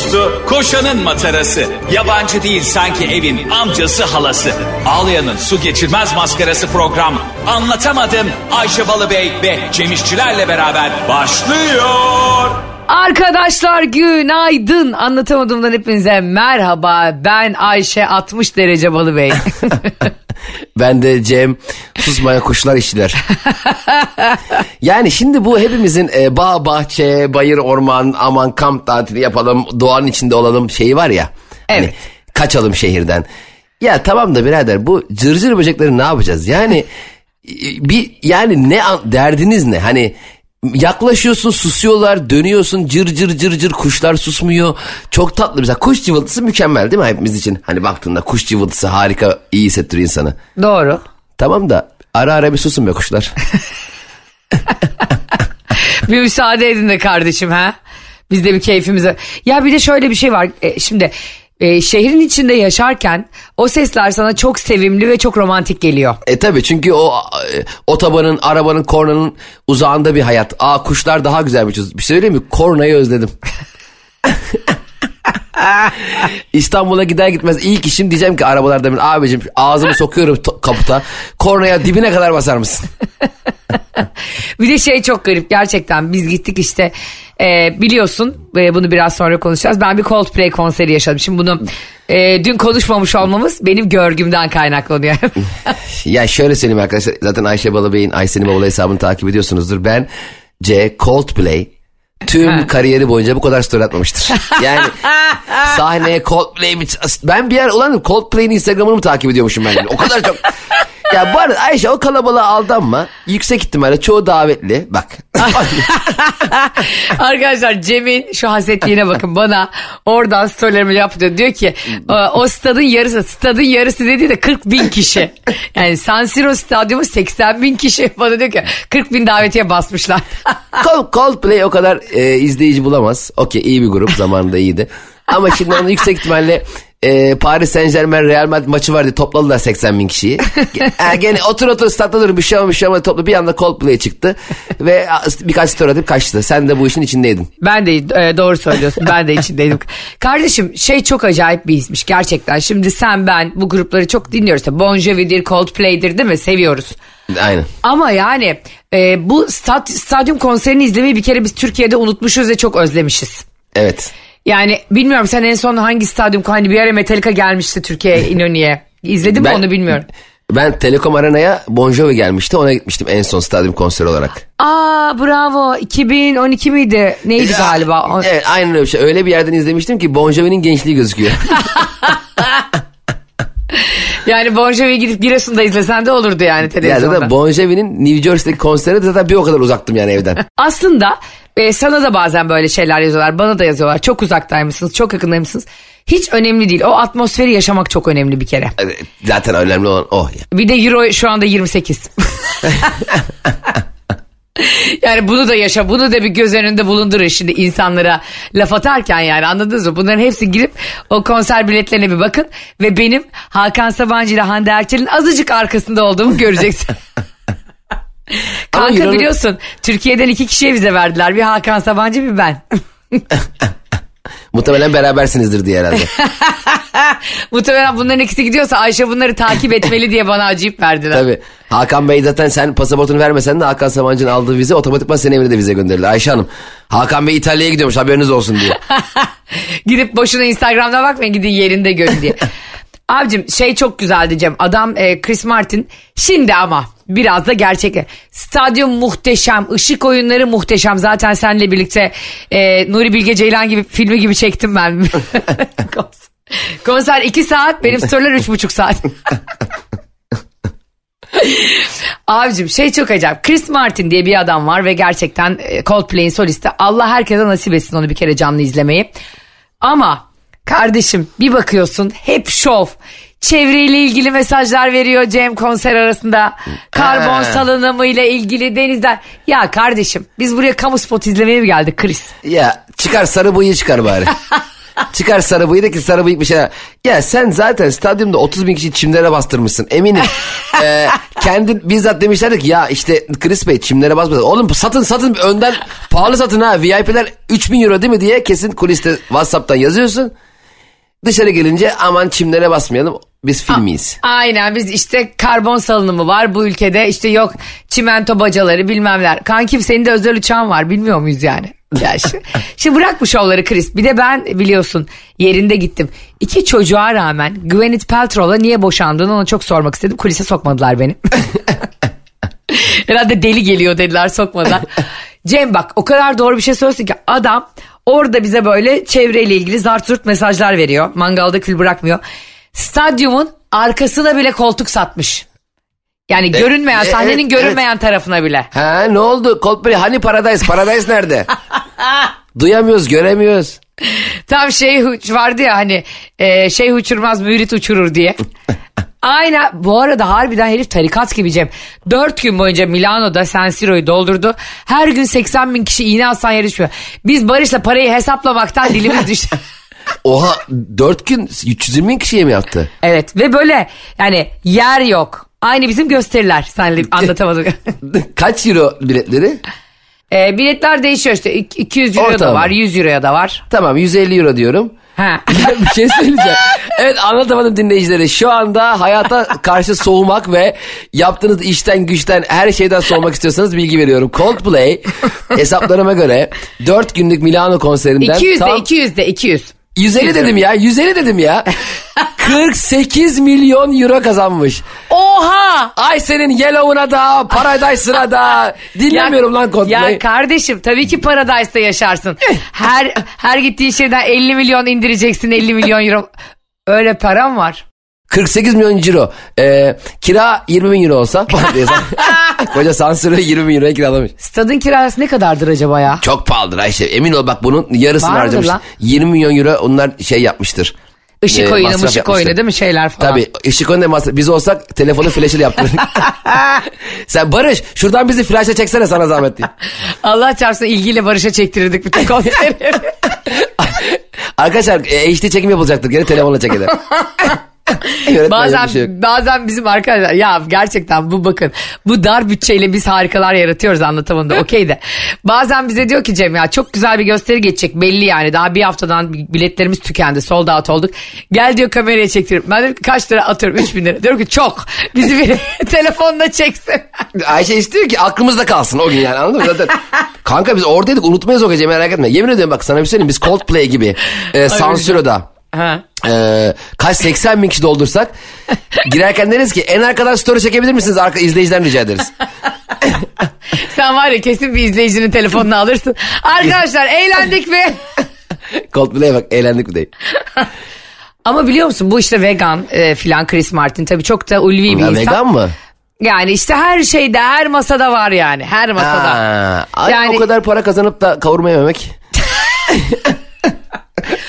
dostu, koşanın matarası. Yabancı değil sanki evin amcası halası. Ağlayan'ın su geçirmez maskarası program. Anlatamadım Ayşe Balıbey ve Cemişçilerle beraber başlıyor. Arkadaşlar günaydın. Anlatamadığımdan hepinize merhaba. Ben Ayşe 60 derece balı bey. Ben de Cem susmayan kuşlar işçiler. yani şimdi bu hepimizin e, bağ bahçe, bayır orman, aman kamp tatili yapalım, doğanın içinde olalım şeyi var ya. Hani Evet. kaçalım şehirden. Ya tamam da birader bu cırcır böcekleri ne yapacağız? Yani e, bir yani ne derdiniz ne? Hani yaklaşıyorsun susuyorlar dönüyorsun cır cır cır cır kuşlar susmuyor. Çok tatlı mesela kuş cıvıltısı mükemmel değil mi hepimiz için? Hani baktığında kuş cıvıltısı harika iyi hissettiriyor insanı. Doğru. Tamam da ara ara bir susun be kuşlar. Bir müsaade edin de kardeşim ha. Biz de bir keyfimize. Ya bir de şöyle bir şey var. E, şimdi e, şehrin içinde yaşarken o sesler sana çok sevimli ve çok romantik geliyor. E tabi çünkü o e, otobanın, arabanın, kornanın uzağında bir hayat. Aa kuşlar daha güzel bir çocuk. Bir şey söyleyeyim mi? Kornayı özledim. İstanbul'a gider gitmez ilk işim diyeceğim ki arabalarda bir abicim ağzımı sokuyorum kaputa. Kornaya dibine kadar basar mısın? Bir de şey çok garip gerçekten biz gittik işte e, biliyorsun e, bunu biraz sonra konuşacağız. Ben bir Coldplay konseri yaşadım. Şimdi bunu e, dün konuşmamış olmamız benim görgümden kaynaklanıyor. Ya şöyle söyleyeyim arkadaşlar. Zaten Ayşe Balıbey'in Ayşe'nin Bavulu hesabını takip ediyorsunuzdur. Ben C Coldplay tüm kariyeri boyunca bu kadar story atmamıştır. Yani sahneye Coldplay mi? Ben bir yer ulan Coldplay'in Instagram'ını mı takip ediyormuşum ben? O kadar çok. Ya bu arada Ayşe o kalabalığa aldanma. Yüksek ihtimalle çoğu davetli. Bak. Arkadaşlar Cem'in şu hasetliğine bakın bana oradan storylerimi yaptı. Diyor ki o stadın yarısı stadın yarısı dediği de 40 bin kişi. Yani San Siro stadyumu 80 bin kişi. Bana diyor ki 40 bin davetiye basmışlar. Cold- Coldplay o kadar e, izleyici bulamaz. Okey iyi bir grup zamanında iyiydi. Ama şimdi onu yüksek ihtimalle e, Paris Saint Germain Real Madrid maçı vardı topladılar 80 bin kişiyi. E, gene otur otur statta dur bir şey olmamış bir şey olmadı topla bir anda Coldplay çıktı. Ve birkaç story atıp kaçtı. Sen de bu işin içindeydin. Ben de e, doğru söylüyorsun. Ben de içindeydim. Kardeşim şey çok acayip bir ismiş gerçekten. Şimdi sen ben bu grupları çok dinliyoruz. Bon Jovi'dir, Coldplay'dir değil mi? Seviyoruz. Aynen. Ama yani e, bu stat, stadyum konserini izlemeyi bir kere biz Türkiye'de unutmuşuz ve çok özlemişiz. Evet. Yani bilmiyorum sen en son hangi stadyum hani bir ara Metallica gelmişti Türkiye'ye İnönü'ye. İzledin mi Ben- onu bilmiyorum. Ben Telekom Arena'ya Bon Jovi gelmişti. Ona gitmiştim en son stadyum konseri olarak. Aa bravo 2012 miydi neydi galiba? Evet aynen öyle bir şey. Öyle bir yerden izlemiştim ki Bon Jovi'nin gençliği gözüküyor. Yani Bon Jovi'yi gidip Giresun'da izlesen de olurdu yani ya televizyonda. zaten Bon Jovi'nin New Jersey'deki konseri de zaten bir o kadar uzaktım yani evden. Aslında e, sana da bazen böyle şeyler yazıyorlar. Bana da yazıyorlar. Çok uzaktaymışsınız, çok yakındaymışsınız. Hiç önemli değil. O atmosferi yaşamak çok önemli bir kere. Zaten önemli olan o. ya. Bir de euro şu anda 28. yani bunu da yaşa, bunu da bir göz önünde bulundurun şimdi insanlara laf atarken yani anladınız mı? Bunların hepsi girip o konser biletlerine bir bakın ve benim Hakan Sabancı ile Hande Erçel'in azıcık arkasında olduğumu göreceksin. Kanka Euro'nun- biliyorsun Türkiye'den iki kişiye vize verdiler. Bir Hakan Sabancı bir ben. Muhtemelen berabersinizdir diye herhalde. Muhtemelen bunların ikisi gidiyorsa Ayşe bunları takip etmeli diye bana acıyıp verdiler. Tabii. Hakan Bey zaten sen pasaportunu vermesen de Hakan Sabancı'nın aldığı vize otomatikman senin evine de vize gönderirler. Ayşe Hanım Hakan Bey İtalya'ya gidiyormuş haberiniz olsun diye. Gidip boşuna Instagram'da bakmayın gidin yerinde görün diye. Abicim şey çok güzeldi Cem. Adam e, Chris Martin. Şimdi ama biraz da gerçek. Stadyum muhteşem. ışık oyunları muhteşem. Zaten seninle birlikte e, Nuri Bilge Ceylan gibi filmi gibi çektim ben. Konser 2 saat. Benim storyler 3,5 saat. Abicim şey çok acayip. Chris Martin diye bir adam var ve gerçekten e, Coldplay'in solisti. Allah herkese nasip etsin onu bir kere canlı izlemeyi. Ama kardeşim bir bakıyorsun hep şov. Çevreyle ilgili mesajlar veriyor Cem konser arasında. Karbon Ha. salınımı ile ilgili denizler. Ya kardeşim biz buraya kamu spot izlemeye mi geldik Chris? ya çıkar sarı bıyığı çıkar bari. Çıkar sarı bıyık ki sarı bıyık bir şeyler. Ya sen zaten stadyumda 30 bin kişi çimlere bastırmışsın eminim. ee, kendin bizzat demişlerdi ki ya işte Chris Bey çimlere basmasın. Oğlum satın satın önden pahalı satın ha VIP'ler 3000 euro değil mi diye kesin kuliste Whatsapp'tan yazıyorsun. Dışarı gelince aman çimlere basmayalım biz filmiyiz. Aynen biz işte karbon salınımı var bu ülkede işte yok çimento bacaları bilmemler. Kankim senin de özel uçağın var bilmiyor muyuz yani? Ya şimdi, şimdi bırak bu şovları Chris. Bir de ben biliyorsun yerinde gittim. İki çocuğa rağmen Gwyneth Paltrow'la niye boşandığını ona çok sormak istedim. Kulise sokmadılar beni. Herhalde deli geliyor dediler sokmadılar. Cem bak o kadar doğru bir şey söylüyorsun ki adam orada bize böyle çevreyle ilgili zart zurt mesajlar veriyor. Mangalda kül bırakmıyor. Stadyumun arkasına bile koltuk satmış. Yani görünmeyen e, sahnenin evet, görünmeyen tarafına bile. Ha ne oldu Coldplay hani Paradise Paradise nerede? Duyamıyoruz göremiyoruz. Tam şey vardı ya hani e, şey uçurmaz mürit uçurur diye. Aynen bu arada harbiden herif tarikat gibi Cem. Dört gün boyunca Milano'da San Siro'yu doldurdu. Her gün 80 bin kişi iğne atsan yarışmıyor. Biz Barış'la parayı hesaplamaktan dilimiz düştü. Oha 4 gün 320 bin kişiye mi yaptı? evet ve böyle yani yer yok. Aynı bizim gösteriler. Senle anlatamadım. Kaç euro biletleri? e, biletler değişiyor işte. İk- 200 euro da var 100 euroya da var. Tamam 150 euro diyorum. Bir şey söyleyeceğim. Evet anlatamadım dinleyicilere. Şu anda hayata karşı soğumak ve yaptığınız işten güçten her şeyden soğumak istiyorsanız bilgi veriyorum. Coldplay hesaplarıma göre 4 günlük Milano konserinden 200 de tam 200 de 200. 150 dedim ya 150 dedim ya. 48 milyon euro kazanmış. Oha! Ay senin Yellow'una da Paradise'ına da dinlemiyorum lan Coldplay. Ya kardeşim tabii ki Paradise'da yaşarsın. her her gittiğin şeyden 50 milyon indireceksin 50 milyon euro. Öyle param var. 48 milyon ciro. Ee, kira 20 bin euro olsa. Koca sansürü 20 bin euroya kiralamış. Stadın kirası ne kadardır acaba ya? Çok pahalıdır Ayşe. Emin ol bak bunun yarısını Vardır harcamış. lan. 20 milyon euro onlar şey yapmıştır. Işık Ee, oyunu ışık oyunu değil mi şeyler falan. Tabii ışık oyunu masraf. Biz olsak telefonu flaşıyla yaptırırdık. Sen Barış şuradan bizi flaşla çeksene sana zahmet diye. Allah çarpsın ilgiyle Barış'a çektirirdik bütün konseri. Arkadaşlar e, HD çekim yapılacaktır. Gene telefonla çekilir. Bazen şey bazen bizim arkadaşlar ya gerçekten bu bakın bu dar bütçeyle biz harikalar yaratıyoruz anlatımında okey de. Bazen bize diyor ki Cem ya çok güzel bir gösteri geçecek belli yani daha bir haftadan biletlerimiz tükendi sold out olduk. Gel diyor kameraya çektirin. Ben diyorum ki kaç lira atıyorum 3 bin lira. Diyorum ki çok bizi bir telefonla çeksin. Ayşe istiyor ki aklımızda kalsın o gün yani anladın mı? Zaten kanka biz oradaydık unutmayız o gece merak etme. Yemin ediyorum bak sana bir söyleyeyim biz Coldplay gibi e, San Siro'da ha. E, kaç 80 bin kişi doldursak girerken deriz ki en arkadan story çekebilir misiniz? Arka, izleyiciden rica ederiz. Sen var ya kesin bir izleyicinin telefonunu alırsın. Arkadaşlar eğlendik mi? Coldplay'e bak eğlendik mi değil. Ama biliyor musun bu işte vegan e, filan Chris Martin tabii çok da ulvi bir Ya insan. vegan mı? Yani işte her şeyde her masada var yani her masada. Ha, Yani- o kadar para kazanıp da kavurma yememek.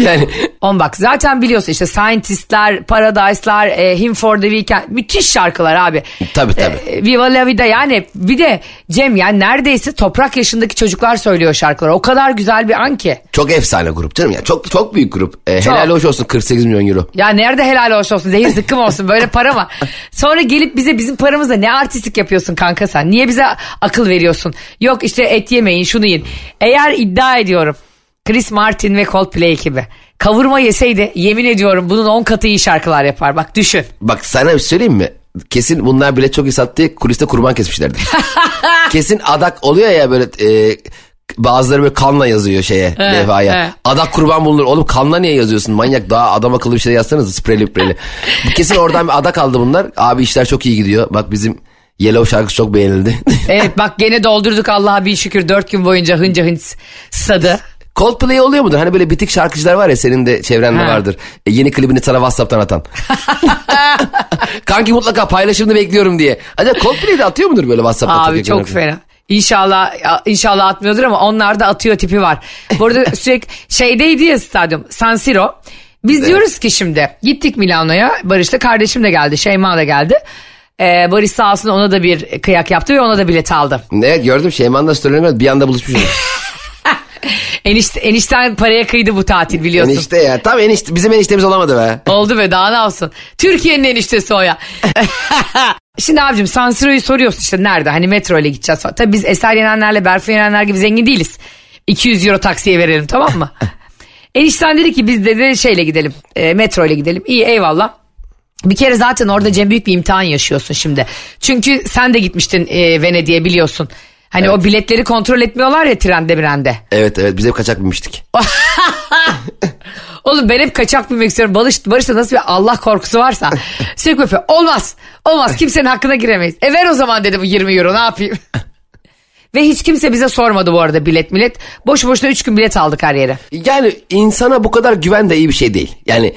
yani On bak zaten biliyorsun işte Scientist'ler, Paradise'lar, e, Him for the Weekend müthiş şarkılar abi. Tabii, tabii. E, Viva la Vida yani bir de Cem yani neredeyse toprak yaşındaki çocuklar söylüyor şarkıları. O kadar güzel bir an ki. çok efsane grup canım ya. Çok çok büyük grup. E, Çok. helal hoş olsun 48 milyon euro. Ya nerede helal hoş olsun zehir zıkkım olsun böyle para var. Sonra gelip bize bizim paramızla ne artistik yapıyorsun kanka sen? Niye bize akıl veriyorsun? Yok işte et yemeyin şunu yiyin. Eğer iddia ediyorum Chris Martin ve Coldplay ekibi kavurma yeseydi yemin ediyorum bunun 10 katı iyi şarkılar yapar. Bak düşün. Bak sana bir şey söyleyeyim mi? Kesin bunlar bile çok iyi sattı kuliste kurban kesmişlerdi. Kesin adak oluyor ya böyle e, bazıları böyle kanla yazıyor şeye levhaya. he. Adak kurban bulunur. Oğlum kanla niye yazıyorsun? Manyak daha adam akıllı bir şey yazsanız spreyli spreyli. Kesin oradan bir adak aldı bunlar. Abi işler çok iyi gidiyor. Bak bizim Yellow şarkısı çok beğenildi. Evet bak gene doldurduk Allah'a bin şükür 4 gün boyunca hınca hınç stadı. Coldplay oluyor mudur? Hani böyle bitik şarkıcılar var ya senin de çevrende Ha. vardır. E, yeni klibini sana Whatsapp'tan atan. Kanki mutlaka paylaşımını bekliyorum diye. Acaba Coldplay de atıyor mudur böyle Whatsapp'ta? Abi çok fena. İnşallah inşallah atmıyordur ama onlar da atıyor tipi var. Bu arada sürekli şeydeydi ya stadyum San Siro. Biz diyoruz ki şimdi gittik Milano'ya Barış'la kardeşim de geldi Şeyma da geldi. Ee, Barış sağ olsun ona da bir kıyak yaptı ve ona da bilet aldı. Evet gördüm Şeyman'la storylerine bir anda buluşmuşuz. Enişte, enişten paraya kıydı bu tatil biliyorsun. Enişte ya. Tam enişte. Bizim eniştemiz olamadı be. Oldu be daha ne olsun. Türkiye'nin eniştesi o ya. Şimdi abicim San Siro'yu soruyorsun işte nerede hani metro ile gideceğiz falan. Tabii biz Eser Yenenler'le Berfu Yenenler gibi zengin değiliz. 200 euro taksiye verelim tamam mı? Enişten dedi ki biz dedi şeyle gidelim e, metro ile gidelim. İyi eyvallah. Bir kere zaten orada Cem büyük bir imtihan yaşıyorsun şimdi. Çünkü sen de gitmiştin e, Venedik'e biliyorsun. Hani o biletleri kontrol etmiyorlar ya trende birende. Evet evet biz hep kaçak binmiştik. Oğlum ben hep kaçak binmek istiyorum. Barış, Barış'ta nasıl bir Allah korkusu varsa. Sürekli. Olmaz. Olmaz. Kimsenin hakkına giremeyiz. E ver o zaman dedi bu 20 euro ne yapayım. Ve hiç kimse bize sormadı bu arada bilet millet. Boşu boşuna 3 gün bilet aldık her yere. Yani insana bu kadar güven de iyi bir şey değil. Yani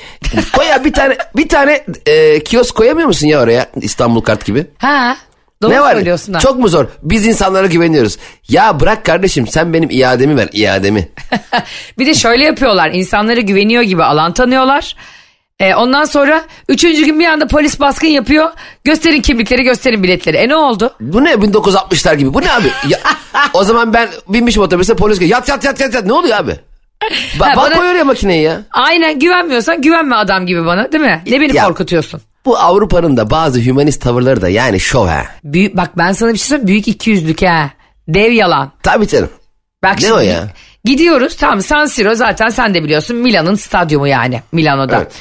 koya bir tane bir tane e, kiosk koyamıyor musun ya oraya İstanbul kart gibi? Ha. Doğru ne var? söylüyorsun ha. Çok mu zor? Biz insanlara güveniyoruz. Ya bırak kardeşim sen benim iademi ver iademi. bir de şöyle yapıyorlar. İnsanlara güveniyor gibi alan tanıyorlar. E, ondan sonra üçüncü gün bir anda polis baskın yapıyor. Gösterin kimlikleri gösterin biletleri. E ne oldu? Bu ne 1960'lar gibi bu ne abi? Ya, o zaman ben binmişim otobüse polis geliyor. Yat yat yat yat yat ne oluyor abi? Ba Ha, bak bana- koyuyor ya makineyi ya. Aynen güvenmiyorsan güvenme adam gibi bana değil mi? Ne beni Ya- korkutuyorsun? Bu Avrupa'nın da bazı hümanist tavırları da yani şov ha. Büyük, bak ben sana bir şey söyleyeyim büyük ikiyüzlülük ha. Dev yalan. Tabii canım. Bak Ne şimdi o ya? Gidiyoruz tamam San Siro zaten sen de biliyorsun Milan'ın stadyumu yani Milano'da. Evet.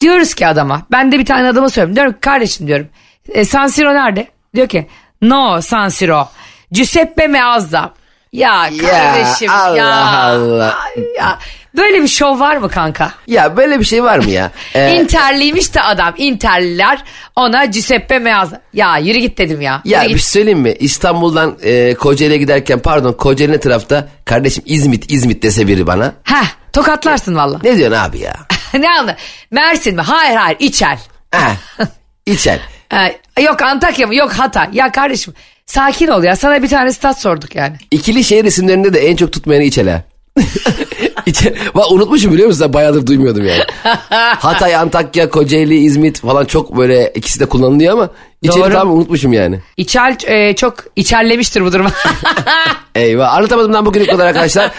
Diyoruz ki adama ben de bir tane adama söylüyorum diyorum kardeşim diyorum e, San Siro nerede? Diyor ki no San Siro Giuseppe Meazza. Ya kardeşim ya, Allah Allah. ya. Böyle bir şov var mı kanka? Ya böyle bir şey var mı ya? Ee, Interliymiş de adam. Interliler ona Giuseppe Meazza. Ya yürü git dedim ya. ya Yürü bir git. şey söyleyeyim mi? İstanbul'dan e, Kocaeli'ye giderken pardon Kocaeli tarafta kardeşim İzmit İzmit dese biri bana. Heh tokatlarsın valla. Ne diyorsun abi ya? ne anla? Mersin mi? Hayır hayır İçel. ha, içer. Ee, yok Antakya mı? Yok Hatay. Ya kardeşim sakin ol ya. Sana bir tane stat sorduk yani. İkili şehir isimlerinde de en çok tutmayanı İçel ha. İçel. Bak unutmuşum biliyor musun? Bayağıdır duymuyordum yani. Hatay, Antakya, Kocaeli, İzmit falan çok böyle ikisi de kullanılıyor ama Doğru. tam unutmuşum yani. İçel e, çok içerlemiştir bu durumu. Eyvah anlatamadım ben bugün bu kadar arkadaşlar.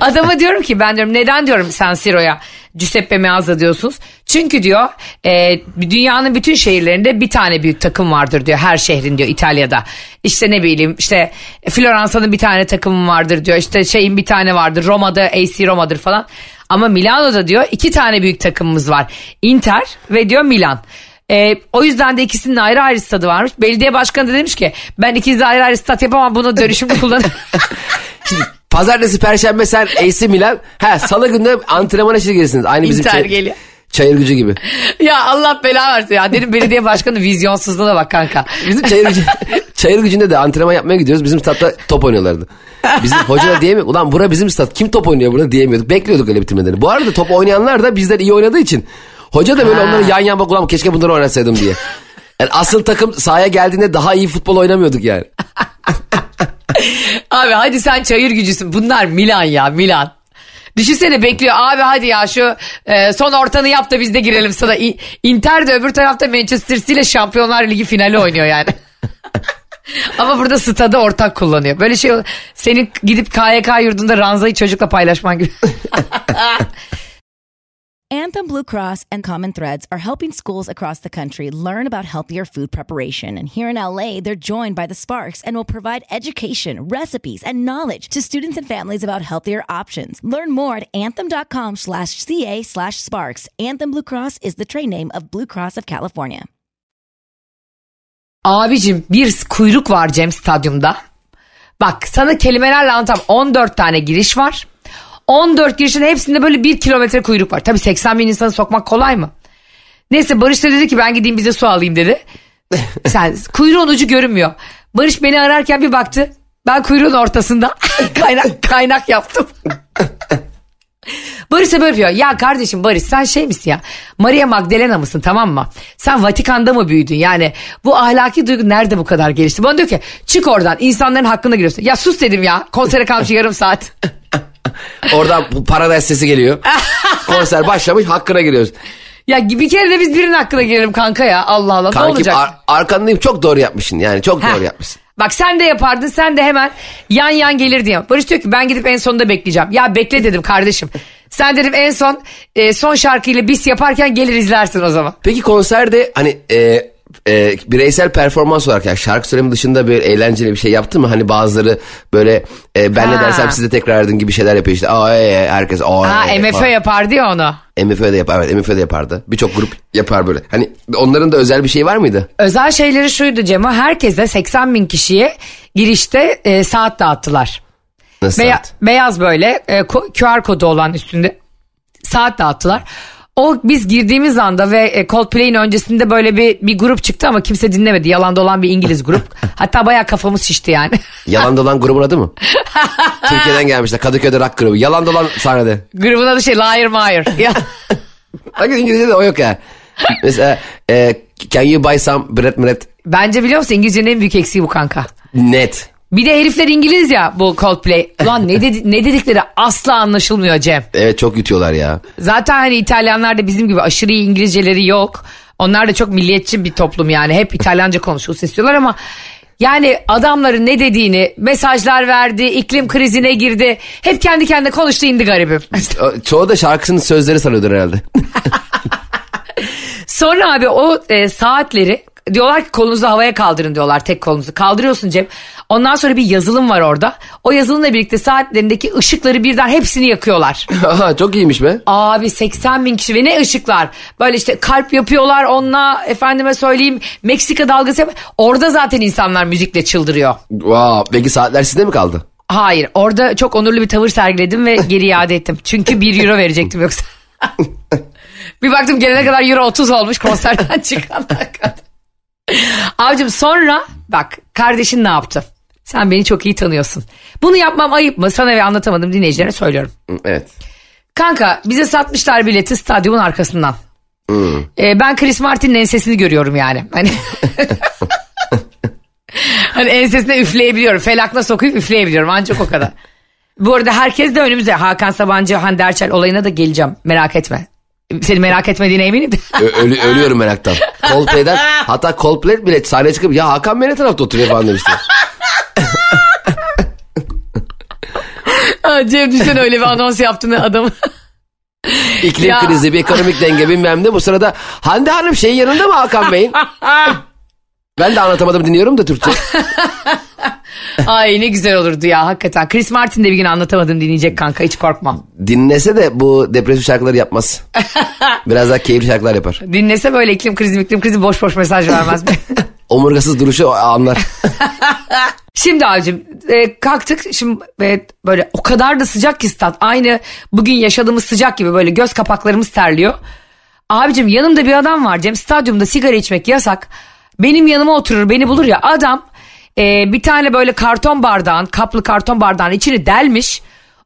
Adama diyorum ki ben diyorum neden diyorum San Siro'ya Giuseppe Meazza diyorsunuz. Çünkü diyor e, dünyanın bütün şehirlerinde bir tane büyük takım vardır diyor her şehrin diyor İtalya'da. İşte ne bileyim işte Floransa'nın bir tane takımı vardır diyor. İşte şeyin bir tane vardır Roma'da AC Roma'dır falan. Ama Milano'da diyor iki tane büyük takımımız var. Inter ve diyor Milan. E, o yüzden de ikisinin ayrı ayrı stadı varmış. Belediye başkanı da demiş ki ben ikinize ayrı ayrı stat yapamam bunu dönüşümlü kullanırım. Pazartesi, perşembe sen AC Milan. Ha salı günde antrenmana çizgilisiniz. Aynı bizim Inter geliyor. çayır gücü gibi. ya Allah bela versin ya. Dedim belediye başkanı vizyonsuzluğuna bak kanka. Bizim çayır, gücü, çayır gücünde de antrenman yapmaya gidiyoruz. Bizim statta top oynuyorlardı. Bizim hoca da diyemiyor. Ulan bura bizim stat. Kim top oynuyor burada diyemiyorduk. Bekliyorduk öyle bitirmelerini. Bu arada top oynayanlar da bizden iyi oynadığı için. Hoca da böyle Ha. onları yan yan bak ulan keşke bunları oynasaydım diye. Yani asıl takım sahaya geldiğinde daha iyi futbol oynamıyorduk yani. Abi hadi sen çayır gücüsün. Bunlar Milan ya Milan. Düşünsene bekliyor abi hadi ya şu e, son ortanı yap da biz de girelim sana. İ- Inter de öbür tarafta Manchester City ile Şampiyonlar Ligi finali oynuyor yani. Ama burada stadı ortak kullanıyor. Böyle şey senin gidip KYK yurdunda ranzayı çocukla paylaşman gibi. Anthem Blue Cross and Common Threads are helping schools across the country learn about healthier food preparation. And here in LA, they're joined by the Sparks and will provide education, recipes, and knowledge to students and families about healthier options. Learn more at anthem.com slash CA slash Sparks. Anthem Blue Cross is the trade name of Blue Cross of California. Abicim bir kuyruk var Cem stadyumda. Bak sana kelimelerle anlatam 14 tane giriş var. 14 girişin hepsinde böyle bir kilometre kuyruk var. Tabii 80 bin insanı sokmak kolay mı? Neyse Barış da dedi ki ben gideyim bize su alayım dedi. Sen kuyruğun ucu görünmüyor. Barış beni ararken bir baktı. Ben kuyruğun ortasında kaynak kaynak yaptım. Barış da böyle diyor. Ya kardeşim Barış sen şey misin ya? Maria Magdalena mısın tamam mı? Sen Vatikan'da mı büyüdün? Yani bu ahlaki duygu nerede bu kadar gelişti? Bana diyor ki çık oradan insanların hakkına giriyorsun. Ya sus dedim ya. Konsere kalmış yarım saat. Oradan Paradise sesi geliyor. Konser başlamış hakkına giriyoruz. ya bir kere de biz birinin hakkına girelim kanka ya. Allah Allah ne Kankim olacak? ar- arkandayım çok doğru yapmışsın yani çok Heh. doğru yapmışsın. Bak sen de yapardın sen de hemen yan yan gelir diye. Barış diyor ki ben gidip en sonunda bekleyeceğim. Ya bekle dedim kardeşim. Sen dedim en son e, son şarkıyla bis yaparken gelir izlersin o zaman. Peki konserde hani e, e, bireysel performans olarak yani şarkı söyleme dışında böyle eğlenceli bir şey yaptın mı? Hani bazıları böyle e, ben ne dersem siz de tekrar edin gibi şeyler yapıyor işte. Aa, e, e, herkes aa, Ha e, e, MFÖ falan. yapardı ya onu. MFÖ de yapar. Evet MFÖ de yapardı. Birçok grup yapar böyle. Hani onların da özel bir şey var mıydı? Özel şeyleri şuydu Cemo. Herkese 80 bin kişiye girişte e, saat dağıttılar. Nasıl Beya- saat? beyaz böyle e, QR kodu olan üstünde saat dağıttılar. O biz girdiğimiz anda ve e, Coldplay'in öncesinde böyle bir bir grup çıktı ama kimse dinlemedi. Yalan dolan bir İngiliz grup. Hatta bayağı kafamız şişti yani. Yalan dolan grubun adı mı? Türkiye'den gelmişler. Kadıköy'de rock grubu. Yalan dolan sahnede. Grubun adı şey Liar. Ya. Hakikaten İngilizce'de o yok ya. Mesela e, can you buy some bread bread? Bence biliyor musun İngilizcenin en büyük eksiği bu kanka. Net. Bir de herifler İngiliz ya bu Coldplay. Ulan ne, dedi, ne dedikleri asla anlaşılmıyor Cem. Evet çok yutuyorlar ya. Zaten hani İtalyanlar da bizim gibi aşırı iyi İngilizceleri yok. Onlar da çok milliyetçi bir toplum yani. Hep İtalyanca konuşulsun istiyorlar ama yani adamların ne dediğini mesajlar verdi, iklim krizine girdi. Hep kendi kendine konuştu indi garibim. Çoğu da şarkısının sözleri sanıyordur herhalde. Sonra abi o e, saatleri diyorlar ki kolunuzu havaya kaldırın diyorlar tek kolunuzu. Kaldırıyorsun Cem. Ondan sonra bir yazılım var orada. O yazılımla birlikte saatlerindeki ışıkları birden hepsini yakıyorlar. Aha, çok iyiymiş be. Abi 80 bin kişi ve ne ışıklar. Böyle işte kalp yapıyorlar onunla efendime söyleyeyim Meksika dalgası yap- Orada zaten insanlar müzikle çıldırıyor. Wow. Peki saatler sizde mi kaldı? Hayır orada çok onurlu bir tavır sergiledim ve geri iade ettim. Çünkü 1 euro verecektim yoksa. bir baktım gelene kadar euro 30 olmuş konserden çıkana kadar. Abicim sonra bak kardeşin ne yaptı? Sen beni çok iyi tanıyorsun. Bunu yapmam ayıp mı? Sana ve anlatamadım dinleyicilerine söylüyorum. Evet. Kanka bize satmışlar bileti stadyumun arkasından. Ee, ben Chris Martin'in ensesini görüyorum yani. Hani hani ensesine üfleyebiliyorum. Felakla sokuyup üfleyebiliyorum ancak o kadar. Bu arada herkes de önümüzde. Hakan Sabancı, Hande Erçel olayına da geleceğim. Merak etme. Seni merak etmediğine eminim de. Ö- ölü- ölüyorum meraktan. Coldplay'den hatta Coldplay bile sahneye çıkıp ya Hakan Bey ne tarafta oturuyor falan demişti. Cem düşen öyle bir anons yaptığını adam. İklim Ya. krizi, bir ekonomik denge bilmem ne. Bu sırada Hande Hanım şeyin yanında mı Hakan Bey'in? Ben de anlatamadım dinliyorum da Türkçe. Ay ne güzel olurdu ya hakikaten. Chris Martin de bir gün anlatamadım dinleyecek kanka hiç korkmam. Dinlese de bu depresif şarkıları yapmaz. Biraz daha keyifli şarkılar yapar. Dinlese böyle iklim krizi iklim krizi boş boş mesaj vermez. Omurgasız duruşu anlar. Şimdi abicim e, kalktık şimdi e, böyle o kadar da sıcak ki stat aynı bugün yaşadığımız sıcak gibi böyle göz kapaklarımız terliyor. Abicim yanımda bir adam var Cem stadyumda sigara içmek yasak. Benim yanıma oturur beni bulur ya adam e, bir tane böyle karton bardağın kaplı karton bardağın içini delmiş.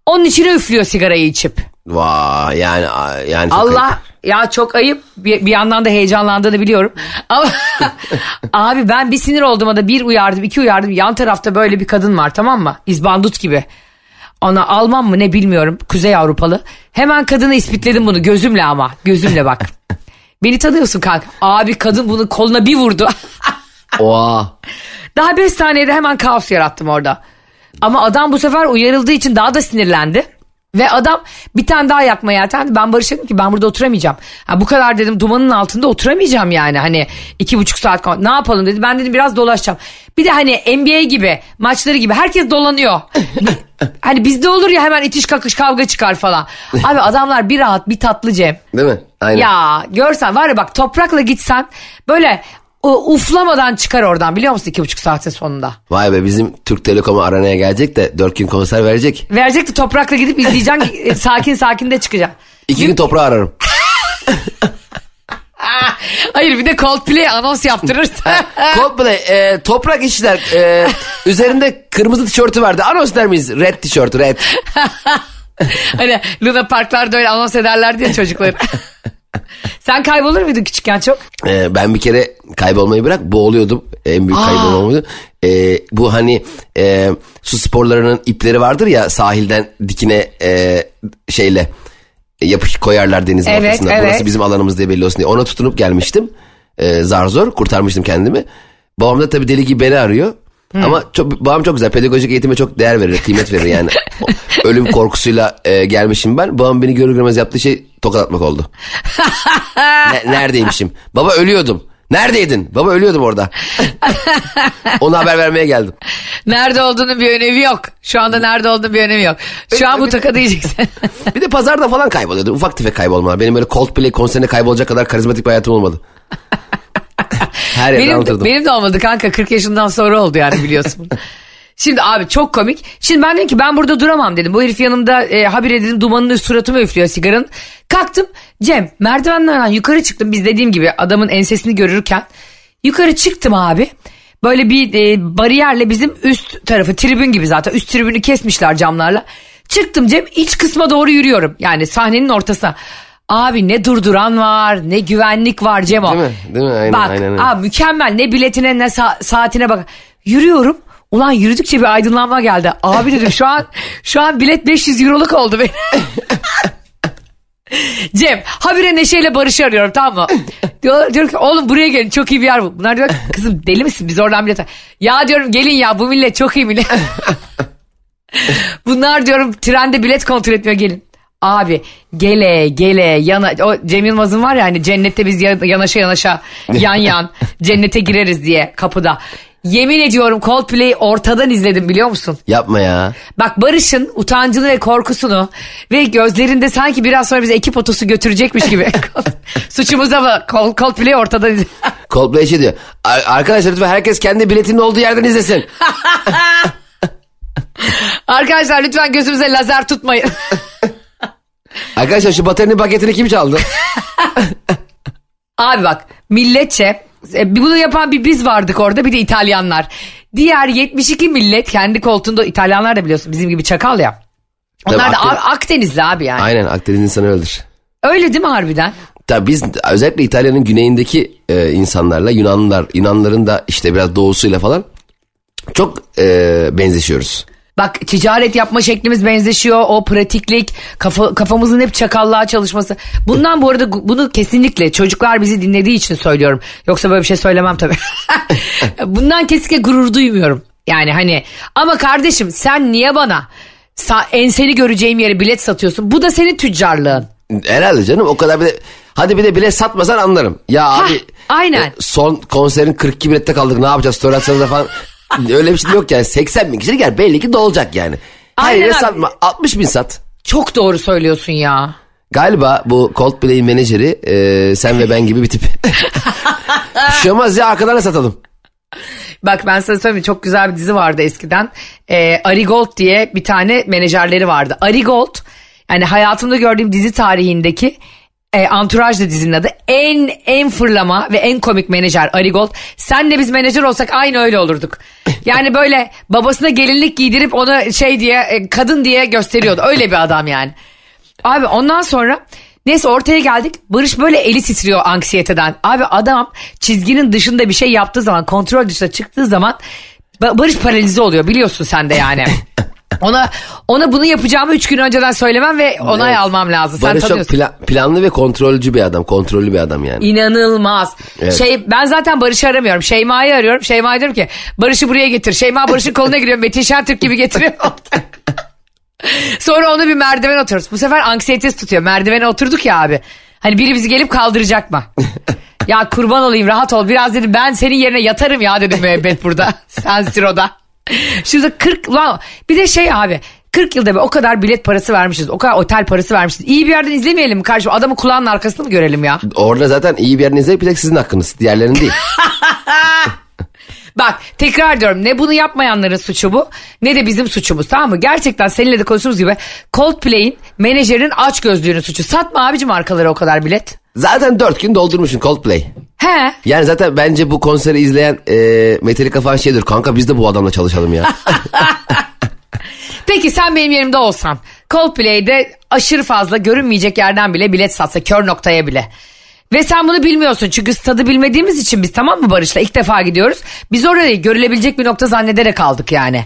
Onun içine üflüyor sigarayı içip. Vay yani yani çok Allah ayıp. ya çok ayıp bir, bir yandan da heyecanlandığını biliyorum. Ama abi ben bir sinir olduğuma da bir uyardım iki uyardım. Yan tarafta böyle bir kadın var tamam mı? İzbandut gibi. Ona Alman mı ne bilmiyorum Kuzey Avrupalı. Hemen kadını ispitledim bunu gözümle ama gözümle bak. Beni tanıyorsun kanka. Abi kadın bunu koluna bir vurdu. Oha. Daha 5 saniyede hemen kaos yarattım orada. Ama adam bu sefer uyarıldığı için daha da sinirlendi. Ve adam bir tane daha yakmaya yeltendi. Ben Barış'a dedim ki ben burada oturamayacağım. Ha, bu kadar dedim dumanın altında oturamayacağım yani. Hani iki buçuk saat ne yapalım dedi. Ben dedim biraz dolaşacağım. Bir de hani NBA gibi maçları gibi herkes dolanıyor. hani bizde olur ya hemen itiş kakış kavga çıkar falan. Abi adamlar bir rahat bir tatlı Cem. Değil mi? Aynen. Ya görsen var ya bak toprakla gitsen böyle o, uflamadan çıkar oradan biliyor musun iki buçuk saatin sonunda. Vay be bizim Türk Telekom aranaya gelecek de dört gün konser verecek. Verecek de toprakla gidip izleyeceksin e, sakin sakin de çıkacaksın. İki gün toprağı ararım. Hayır bir de Coldplay anons yaptırırsa. Coldplay e, toprak işler e, üzerinde kırmızı tişörtü vardı. Anons der miyiz? Red tişörtü red. hani Luna Parklarda öyle anons ederlerdi ya çocukları. Sen kaybolur muydun küçükken çok? E, ben bir kere kaybolmayı bırak boğuluyordum. En büyük kaybolmam buydu. E, bu hani e, su sporlarının ipleri vardır ya sahilden dikine e, şeyle yapış koyarlar denizin Evet, ortasına. evet. Burası bizim alanımız diye belli olsun diye. Ona tutunup gelmiştim. E, zar zor kurtarmıştım kendimi. Babam da tabii deli gibi beni arıyor. Ama çok, babam çok güzel. Pedagojik eğitime çok değer verir, kıymet verir yani. Ölüm korkusuyla e, gelmişim ben. Babam beni görür görmez yaptığı şey tokat atmak oldu. Ne- neredeymişim? Baba ölüyordum. Neredeydin? Baba ölüyordum orada. Ona haber vermeye geldim. Nerede olduğunun bir önemi yok. Şu anda nerede olduğunun bir önemi yok. Şu an bu tokadı yiyeceksin. Bir de pazarda falan kayboluyordum. Ufak tefek kaybolmalar. Benim böyle Coldplay konserine kaybolacak kadar karizmatik bir hayatım olmadı. Her yerde benim, de, benim de olmadı kanka 40 yaşından sonra oldu yani biliyorsun. Şimdi abi çok komik. Şimdi ben dedim ki ben burada duramam dedim. Bu herif yanımda e, habire dedim dumanını suratıma üflüyor sigaranın. Kalktım Cem merdivenlerden yukarı çıktım. Biz dediğim gibi adamın ensesini görürken yukarı çıktım abi. Böyle bir e, bariyerle bizim üst tarafı tribün gibi zaten üst tribünü kesmişler camlarla. Çıktım Cem iç kısma doğru yürüyorum. Yani sahnenin ortasına. Abi ne durduran var ne güvenlik var Cem o. Değil mi? Değil mi? Aynen, Bak aynen, aynen. Aa, mükemmel ne biletine ne sa- saatine bak. Yürüyorum. Ulan yürüdükçe bir aydınlanma geldi. Abi dedim şu an şu an bilet 500 euroluk oldu benim. Cem habire Neşe'yle Barış'ı arıyorum tamam mı? Diyor, diyorum ki oğlum buraya gelin çok iyi bir yer bu. Bunlar diyor kızım deli misin biz oradan bilet al-" Ya diyorum gelin ya bu millet çok iyi millet. Bunlar diyorum trende bilet kontrol etmiyor gelin. Abi gele gele yana o Cem Yılmaz'ın var ya hani cennette biz ya- yanaşa yanaşa yan yan cennete gireriz diye kapıda. Yemin ediyorum Coldplay'i ortadan izledim biliyor musun? Yapma ya. Bak Barış'ın utancını ve korkusunu ve gözlerinde sanki biraz sonra bize ekip otosu götürecekmiş gibi. Suçumuza mı? Cold, Coldplay'i ortadan izledim. Coldplay şey diyor. "Ar- Arkadaşlar lütfen herkes kendi biletinin olduğu yerden izlesin. Arkadaşlar lütfen gözümüze lazer tutmayın. Arkadaşlar şu bataryanın paketini kim çaldı? Abi bak milletçe e, bunu yapan bir biz vardık orada bir de İtalyanlar. Diğer 72 millet kendi koltuğunda İtalyanlar da biliyorsun bizim gibi çakal ya. Onlar Tabii da Akdeniz- Akdenizli abi yani. Aynen Akdeniz insanı öyledir. Öyle değil mi harbiden? Tabii biz özellikle İtalya'nın güneyindeki e, insanlarla Yunanlılar, Yunanların da işte biraz doğusuyla falan çok e, benzeşiyoruz. Bak ticaret yapma şeklimiz benzeşiyor. O pratiklik, kafa, kafamızın hep çakallığa çalışması. Bundan bu arada bunu kesinlikle çocuklar bizi dinlediği için söylüyorum. Yoksa böyle bir şey söylemem tabii. Bundan kesinlikle gurur duymuyorum. Yani hani ama kardeşim sen niye bana enseni göreceğim yere bilet satıyorsun? Bu da senin tüccarlığın. Herhalde canım o kadar bir de hadi bir de bilet satmasan anlarım. Ya Hah, abi aynen. e, son konserin 42 bilette kaldık ne yapacağız story atsanıza falan. Öyle bir şey yok yani 80 bin kişilik yer belli ki dolacak yani. Her Aynen yere abi. satma 60 bin sat. Çok doğru söylüyorsun ya. Galiba bu Coldplay'in menajeri e, sen ve ben gibi bir tip. bir şey olmaz ya arkadan da satalım. Bak ben sana söyleyeyim çok güzel bir dizi vardı eskiden. Ee, Ari Gold diye bir tane menajerleri vardı. Ari Gold yani hayatımda gördüğüm dizi tarihindeki e, Entourage da dizinin adı. En en fırlama ve en komik menajer Ari Gold. Senle biz menajer olsak aynı öyle olurduk. Yani böyle babasına gelinlik giydirip ona şey diye e, kadın diye gösteriyordu. Öyle bir adam yani. Abi ondan sonra neyse ortaya geldik. Barış böyle eli titriyor anksiyeteden. Abi adam çizginin dışında bir şey yaptığı zaman kontrol dışına çıktığı zaman Ba- Barış paralize oluyor biliyorsun sen de yani. Ona ona bunu yapacağımı üç gün önceden söylemem ve onay Evet. almam lazım. Barış sen çok tanıyorsun. pla- planlı ve kontrolcü bir adam. Kontrollü bir adam yani. İnanılmaz. Evet. Şey ben zaten Barış'ı aramıyorum. Şeyma'yı arıyorum. Şeyma diyorum ki Barış'ı buraya getir. Şeyma Barış'ın koluna giriyor. Metin Şentürk gibi getiriyor. Sonra onu bir merdiven oturuyoruz. Bu sefer anksiyetesi tutuyor. Merdivene oturduk ya abi. Hani biri bizi gelip kaldıracak mı? ya kurban olayım rahat ol. Biraz dedim ben senin yerine yatarım ya dedim müebbet burada. Sen Siro'da. Şurada 40 lan bir de şey abi 40 yılda bir o kadar bilet parası vermişiz. O kadar otel parası vermişiz. İyi bir yerden izlemeyelim mi kardeşim? Adamı kulağının arkasını mı görelim ya? Orada zaten iyi bir yerini izleyip bir tek sizin hakkınız. Diğerlerinin değil. Bak tekrar diyorum ne bunu yapmayanların suçu bu ne de bizim suçumuz tamam mı? Gerçekten seninle de konuştuğumuz gibi Coldplay'in menajerin aç gözlüğünün suçu. Satma abicim arkaları o kadar bilet. Zaten dört gün doldurmuşsun Coldplay. He Yani zaten bence bu konseri izleyen e, Metallica falan şeydir. Kanka biz de bu adamla çalışalım ya. Peki sen benim yerimde olsan Coldplay'de aşırı fazla görünmeyecek yerden bile bilet satsa kör noktaya bile. Ve sen bunu bilmiyorsun çünkü stadı bilmediğimiz için biz tamam mı Barış'la ilk defa gidiyoruz. Biz orayı görülebilecek bir nokta zannederek kaldık yani.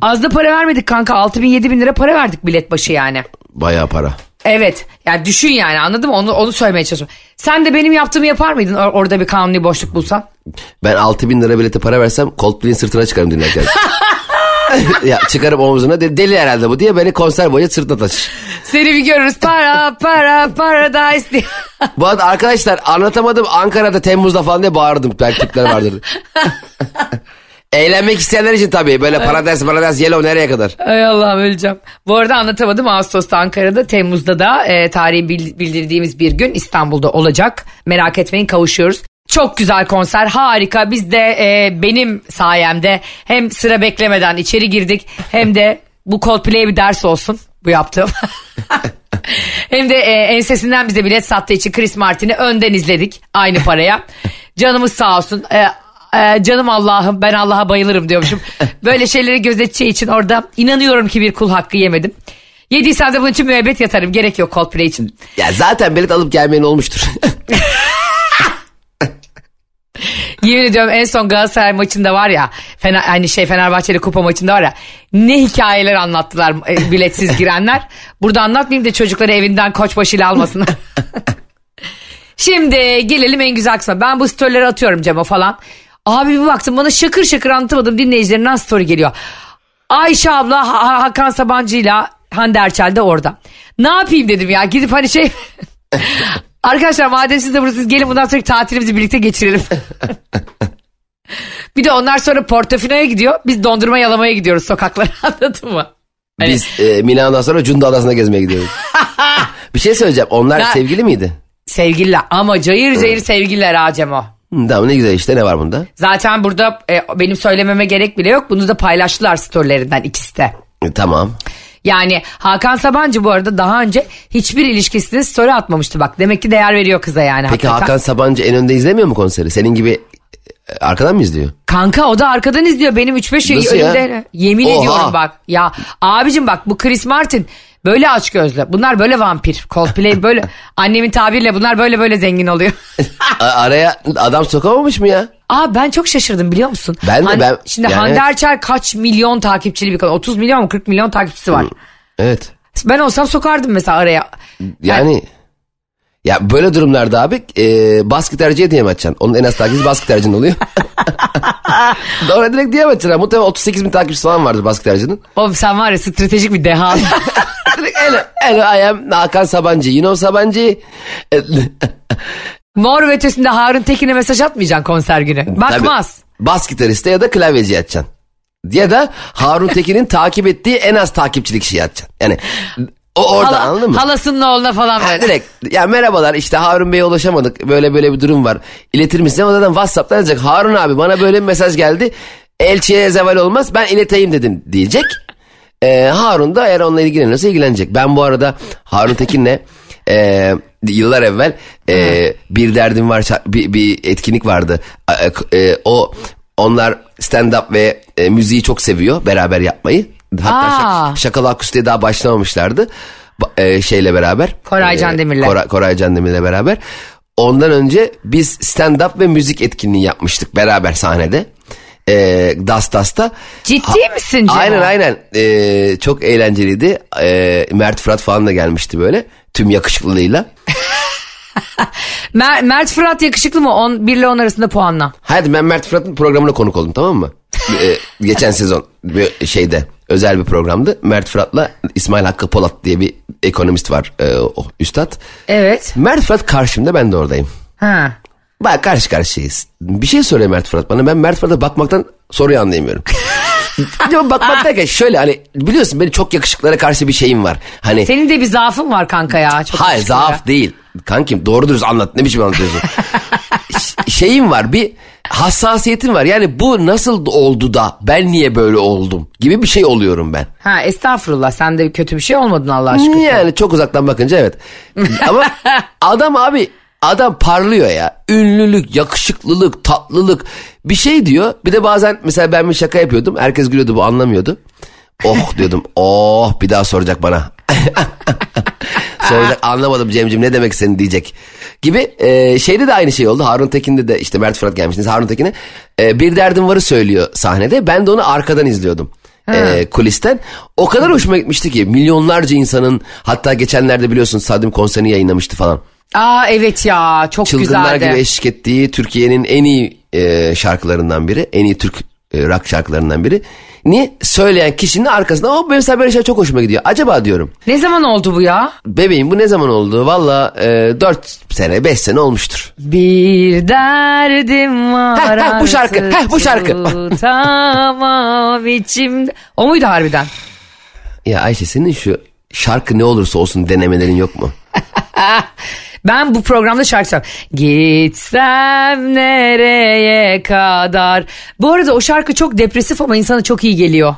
Az da para vermedik kanka 6 bin 7 bin lira para verdik bilet başı yani. Bayağı para. Evet. Yani düşün yani anladın mı? Onu, onu söylemeye çalışıyorum. Sen de benim yaptığımı yapar mıydın or- orada bir kanuni boşluk bulsan? Ben 6 bin lira bilete para versem Coldplay'in sırtına çıkarım dinlerken. ya çıkarım omzuna de, deli herhalde bu diye beni konser boyunca sırtına taşır. Seni bir görürüz. Para para paradise diye. Bu arada arkadaşlar anlatamadım Ankara'da Temmuz'da falan diye bağırdım. Belki Türkler vardır. Eğlenmek isteyenler için tabii. Böyle paradise paradise yellow nereye kadar? Ay Allah'ım öleceğim. Bu arada anlatamadım Ağustos'ta Ankara'da Temmuz'da da e, tarihi bil- bildirdiğimiz bir gün İstanbul'da olacak. Merak etmeyin kavuşuyoruz. Çok güzel konser harika biz de e, benim sayemde hem sıra beklemeden içeri girdik hem de bu Coldplay'e bir ders olsun bu yaptığım. hem de e, ensesinden bize bilet sattığı için Chris Martin'i önden izledik aynı paraya. Canımız sağ olsun. E, e, canım Allah'ım ben Allah'a bayılırım diyormuşum. Böyle şeyleri gözeteceği için orada inanıyorum ki bir kul hakkı yemedim. Yediysem de bunun için müebbet yatarım. Gerek yok Coldplay için. Ya zaten bilet alıp gelmeyen olmuştur. Yemin ediyorum en son Galatasaray maçında var ya Fener, hani şey Fenerbahçeli kupa maçında var ya ne hikayeler anlattılar e, biletsiz girenler. Burada anlatmayayım da çocukları evinden koçbaşıyla almasınlar. Şimdi gelelim en güzel kısma. Ben bu storyleri atıyorum Cem'e falan. Abi bir baktım bana şakır şakır anlatamadım dinleyicilerinden story geliyor. Ayşe abla Ha- Hakan Sabancı'yla Hande Erçel de orada. Ne yapayım dedim ya gidip hani şey... Arkadaşlar madem siz de buradasınız gelin bundan sonraki tatilimizi birlikte geçirelim. bir de onlar sonra Portofino'ya gidiyor. Biz dondurma yalamaya gidiyoruz sokaklara anladın mı? Hani- Biz e, Milano'dan sonra Cunda Adası'na gezmeye gidiyoruz. bir şey söyleyeceğim. Onlar Ben- sevgili miydi? Sevgililer ama cayır cayır sevgililer ha Cemo. Tamam ne güzel işte ne var bunda? Zaten burada e, benim söylememe gerek bile yok. Bunu da paylaştılar storylerinden ikisi de. E, tamam. Yani Hakan Sabancı bu arada daha önce hiçbir ilişkisine story atmamıştı bak. Demek ki değer veriyor kıza yani. Peki hakikaten. Hakan Sabancı en önde izlemiyor mu konseri? Senin gibi e, arkadan mı izliyor? Kanka o da arkadan izliyor benim 3-5 şey ya? önümde. Yemin Oha. ediyorum bak. Ya abicim bak bu Chris Martin böyle aç gözlü. Bunlar böyle vampir. Coldplay böyle annemin tabiriyle bunlar böyle böyle zengin oluyor. Araya adam sokamamış mı ya? Aa ben çok şaşırdım biliyor musun? Ben de, ben- Şimdi yani Hande. Erçel kaç milyon takipçili bir kadın? 30 milyon mu 40 milyon takipçisi var. Evet. Ben olsam sokardım mesela araya. Yani ya böyle durumlarda abi e, bas gitarcıya diyem açacaksın. Onun en az takipçisi bas gitarcının oluyor. Doğru direkt diyem açacaksın. Muhtemelen 38 bin takipçisi falan vardır bas gitarcının. Oğlum sen var ya stratejik bir deha. Direkt hello, hello I am Hakan Sabancı. You know Sabancı. Mor ve ötesinde Harun Tekin'e mesaj atmayacaksın konser günü. Bakmaz. Tabii, bas gitariste ya da klavyeci açacaksın. Ya da Harun Tekin'in takip ettiği en az takipçili kişiyi açacaksın. Yani o orada Hala- anladın mı? Halasının oğluna falan Ha, böyle. direkt. Ya merhabalar işte Harun Bey'e ulaşamadık. Böyle böyle bir durum var. İletir misin? Ama zaten Whatsapp'tan yazacak. Harun abi bana böyle bir mesaj geldi. Elçiye zeval olmaz ben ileteyim dedim diyecek. Ee, Harun da eğer onunla ilgileniyorsa ilgilenecek. Ben bu arada Harun Tekin'le e, yıllar evvel e, bir derdim var bir, bir etkinlik vardı. E, e, o onlar stand up ve e, müziği çok seviyor beraber yapmayı hatta şak, şakalı akustiğe daha başlamamışlardı Ba- e, şeyle beraber Koray ee, Can Demir'le. Koray, Koray Can Demir'le beraber. Ondan önce biz stand-up ve müzik etkinliği yapmıştık beraber sahnede. Ee, Das Das'ta. Ciddi misin Cem? Aynen aynen. Ee, çok eğlenceliydi. Ee, Mert Fırat falan da gelmişti böyle. Tüm yakışıklılığıyla. Mer- Mert Fırat yakışıklı mı? 10, 1 ile 10 arasında puanla. Hadi ben Mert Fırat'ın programına konuk oldum tamam mı? Ee, geçen sezon bir şeyde özel bir programdı. Mert Fırat'la İsmail Hakkı Polat diye bir ekonomist var e, o üstad. Evet. Mert Fırat karşımda ben de oradayım. Ha. Bak karşı karşıyayız. Bir şey söyle Mert Fırat bana. Ben Mert Fırat'a bakmaktan soruyu anlayamıyorum. Ya bakmak derken şöyle hani biliyorsun benim çok yakışıklara karşı bir şeyim var. Hani Senin de bir zaafın var kanka ya. Çok hayır zaaf değil. Kankim doğru dürüst anlat. Ne biçim anlatıyorsun? Şeyim var bir hassasiyetim var. Yani bu nasıl oldu da ben niye böyle oldum gibi bir şey oluyorum ben. Ha estağfurullah sen de kötü bir şey olmadın Allah şükür. Yani çok uzaktan bakınca evet. Ama adam abi adam parlıyor ya. Ünlülük, yakışıklılık, tatlılık bir şey diyor. Bir de bazen mesela ben bir şaka yapıyordum. Herkes gülüyordu bu anlamıyordu. Oh diyordum. Oh bir daha soracak bana. soracak anlamadım Cem'cim ne demek istedin diyecek. Gibi e, şeyde de aynı şey oldu. Harun Tekin'de de işte Mert Fırat gelmiştiniz. Harun Tekin'e e, bir derdim varı söylüyor sahnede. Ben de onu arkadan izliyordum. e, kulisten. O kadar hoşuma gitmişti ki milyonlarca insanın hatta geçenlerde biliyorsun Sadim konserini yayınlamıştı falan. Aa evet ya çok Çılgınlar güzeldi. gibi eşlik ettiği Türkiye'nin en iyi e, şarkılarından biri. En iyi Türk e, rock şarkılarından biri. Ni söyleyen kişinin arkasında o mesela böyle şey çok hoşuma gidiyor. Acaba diyorum Ne zaman oldu bu ya? bebeğim bu ne zaman oldu? Valla e, 4 sene 5 sene olmuştur. Bir derdim var Heh, heh, bu şarkı, heh, bu şarkı. Tutamam içimde. O muydu harbiden? Ya Ayşe senin şu şarkı ne olursa olsun denemelerin yok mu? Ben bu programda şarkı söylüyorum. Gitsem nereye kadar. Bu arada o şarkı çok depresif ama insana çok iyi geliyor.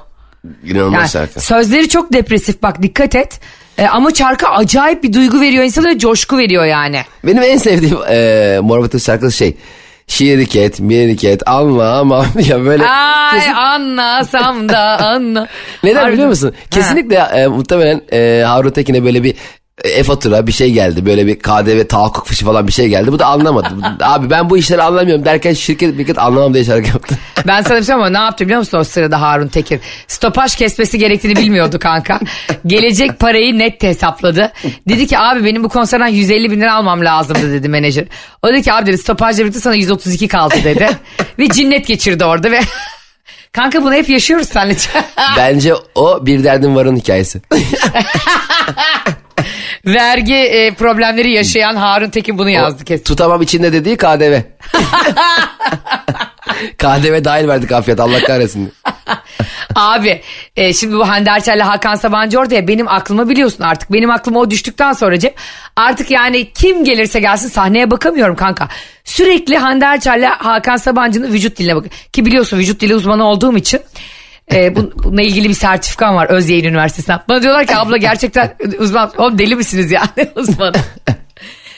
İnanılmaz Yani şarkı. sözleri çok depresif bak dikkat et. Ee, ama şarkı acayip bir duygu veriyor insana ve coşku veriyor yani. Benim en sevdiğim e, Mor şarkısı şey. Şirket, mirket, anlamam ya böyle. Ay kesin- anlasam da anla. Neden Harbiden. biliyor musun? Ha. Kesinlikle e, muhtemelen e, Harun Tekin'e böyle bir e, e-fatura bir şey geldi. Böyle bir KDV tahakkuk fişi falan bir şey geldi. Bu da anlamadı. Abi ben bu işleri anlamıyorum derken şirket mirket anlamam diye şarkı yaptı. Ben sana bir şey ama ne yaptı biliyor musun o sırada Harun Tekin? Stopaj kesmesi gerektiğini bilmiyordu kanka. Gelecek parayı net hesapladı. Dedi ki abi benim bu konserden 150 bin lira almam lazımdı dedi menajer. O dedi ki abi dedi stopajla birlikte sana 132 kaldı dedi. ve cinnet geçirdi orada ve... Kanka bunu hep yaşıyoruz seninle. Bence o bir derdin varın hikayesi. Vergi e, problemleri yaşayan Harun Tekin bunu yazdı kesin. Tutamam içinde dediği KDV. KDV dahil verdik afiyet Allah kahretsin. Abi e, şimdi bu Hande Erçel'le Hakan Sabancı orada ya benim aklıma biliyorsun artık. Benim aklıma o düştükten sonra Cem artık yani kim gelirse gelsin sahneye bakamıyorum kanka. Sürekli Hande Erçel'le Hakan Sabancı'nın vücut diline bak. Ki biliyorsun vücut dili uzmanı olduğum için e, bu- bununla ilgili bir sertifikam var Özyeğin Üniversitesi'nden. Bana diyorlar ki abla gerçekten uzman. Oğlum deli misiniz yani uzman.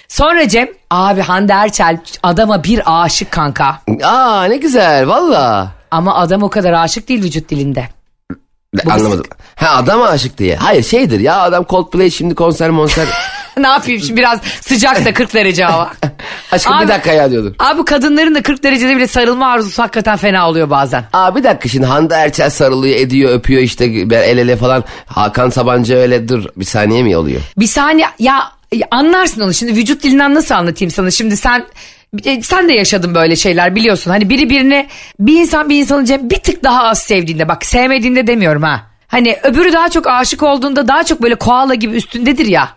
Sonra Cem abi Hande Erçel adama bir aşık kanka. Aa ne güzel valla. Ama adam o kadar aşık değil vücut dilinde. Bu Anlamadım. Ha adam aşık diye. Hayır şeydir ya adam Coldplay şimdi konser monser. ne yapayım şimdi biraz sıcak da 40 derece hava. Aşkım Abi- bir dakika ya diyordur. Abi kadınların da 40 derecede bile sarılma arzusu hakikaten fena oluyor bazen. Aa bir dakika şimdi Hande Erçel sarılıyor ediyor öpüyor işte el ele falan. Hakan Sabancı öyle dur bir saniye mi oluyor? Bir saniye ya anlarsın onu şimdi vücut dilinden nasıl anlatayım sana şimdi sen e, sen de yaşadın böyle şeyler biliyorsun. Hani biri birini bir insan bir insanı Cem bir tık daha az sevdiğinde bak sevmediğinde demiyorum ha. Hani öbürü daha çok aşık olduğunda daha çok böyle koala gibi üstündedir ya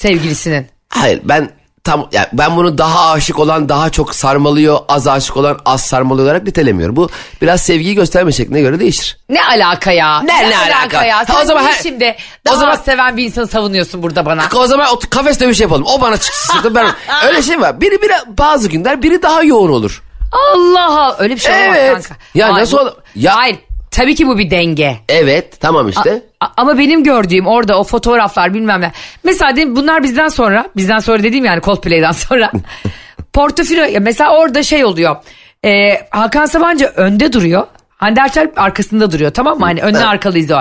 sevgilisinin. Hayır ben tam ya ben bunu daha aşık olan daha çok sarmalıyor az aşık olan az sarmalıyor olarak nitelemiyorum. Bu biraz sevgiyi gösterme şekline göre değişir. Ne alaka ya? Ne- ne alaka? ya? Ha, Sen o zaman her- şimdi o daha zaman- az seven bir insanı savunuyorsun burada bana. O zaman o kafes dövüşü yapalım. O bana çıksın ben. Öyle şey var. Biri biri bazı günler biri daha yoğun olur. Allah Allah öyle bir şey olmaz Evet. kanka. Ya Hayır, nasıl bu- ol- Ya- Hayır tabii ki bu bir denge. Evet tamam işte. A- ama benim gördüğüm orada o fotoğraflar bilmem ne. Mesela diyelim bunlar bizden sonra bizden sonra dediğim yani Coldplay'den sonra. Portofilo ya mesela orada şey oluyor. Ee, Hakan Sabancı önde duruyor. Hande Erçel arkasında duruyor tamam mı? Hani önüne arkalıyız o.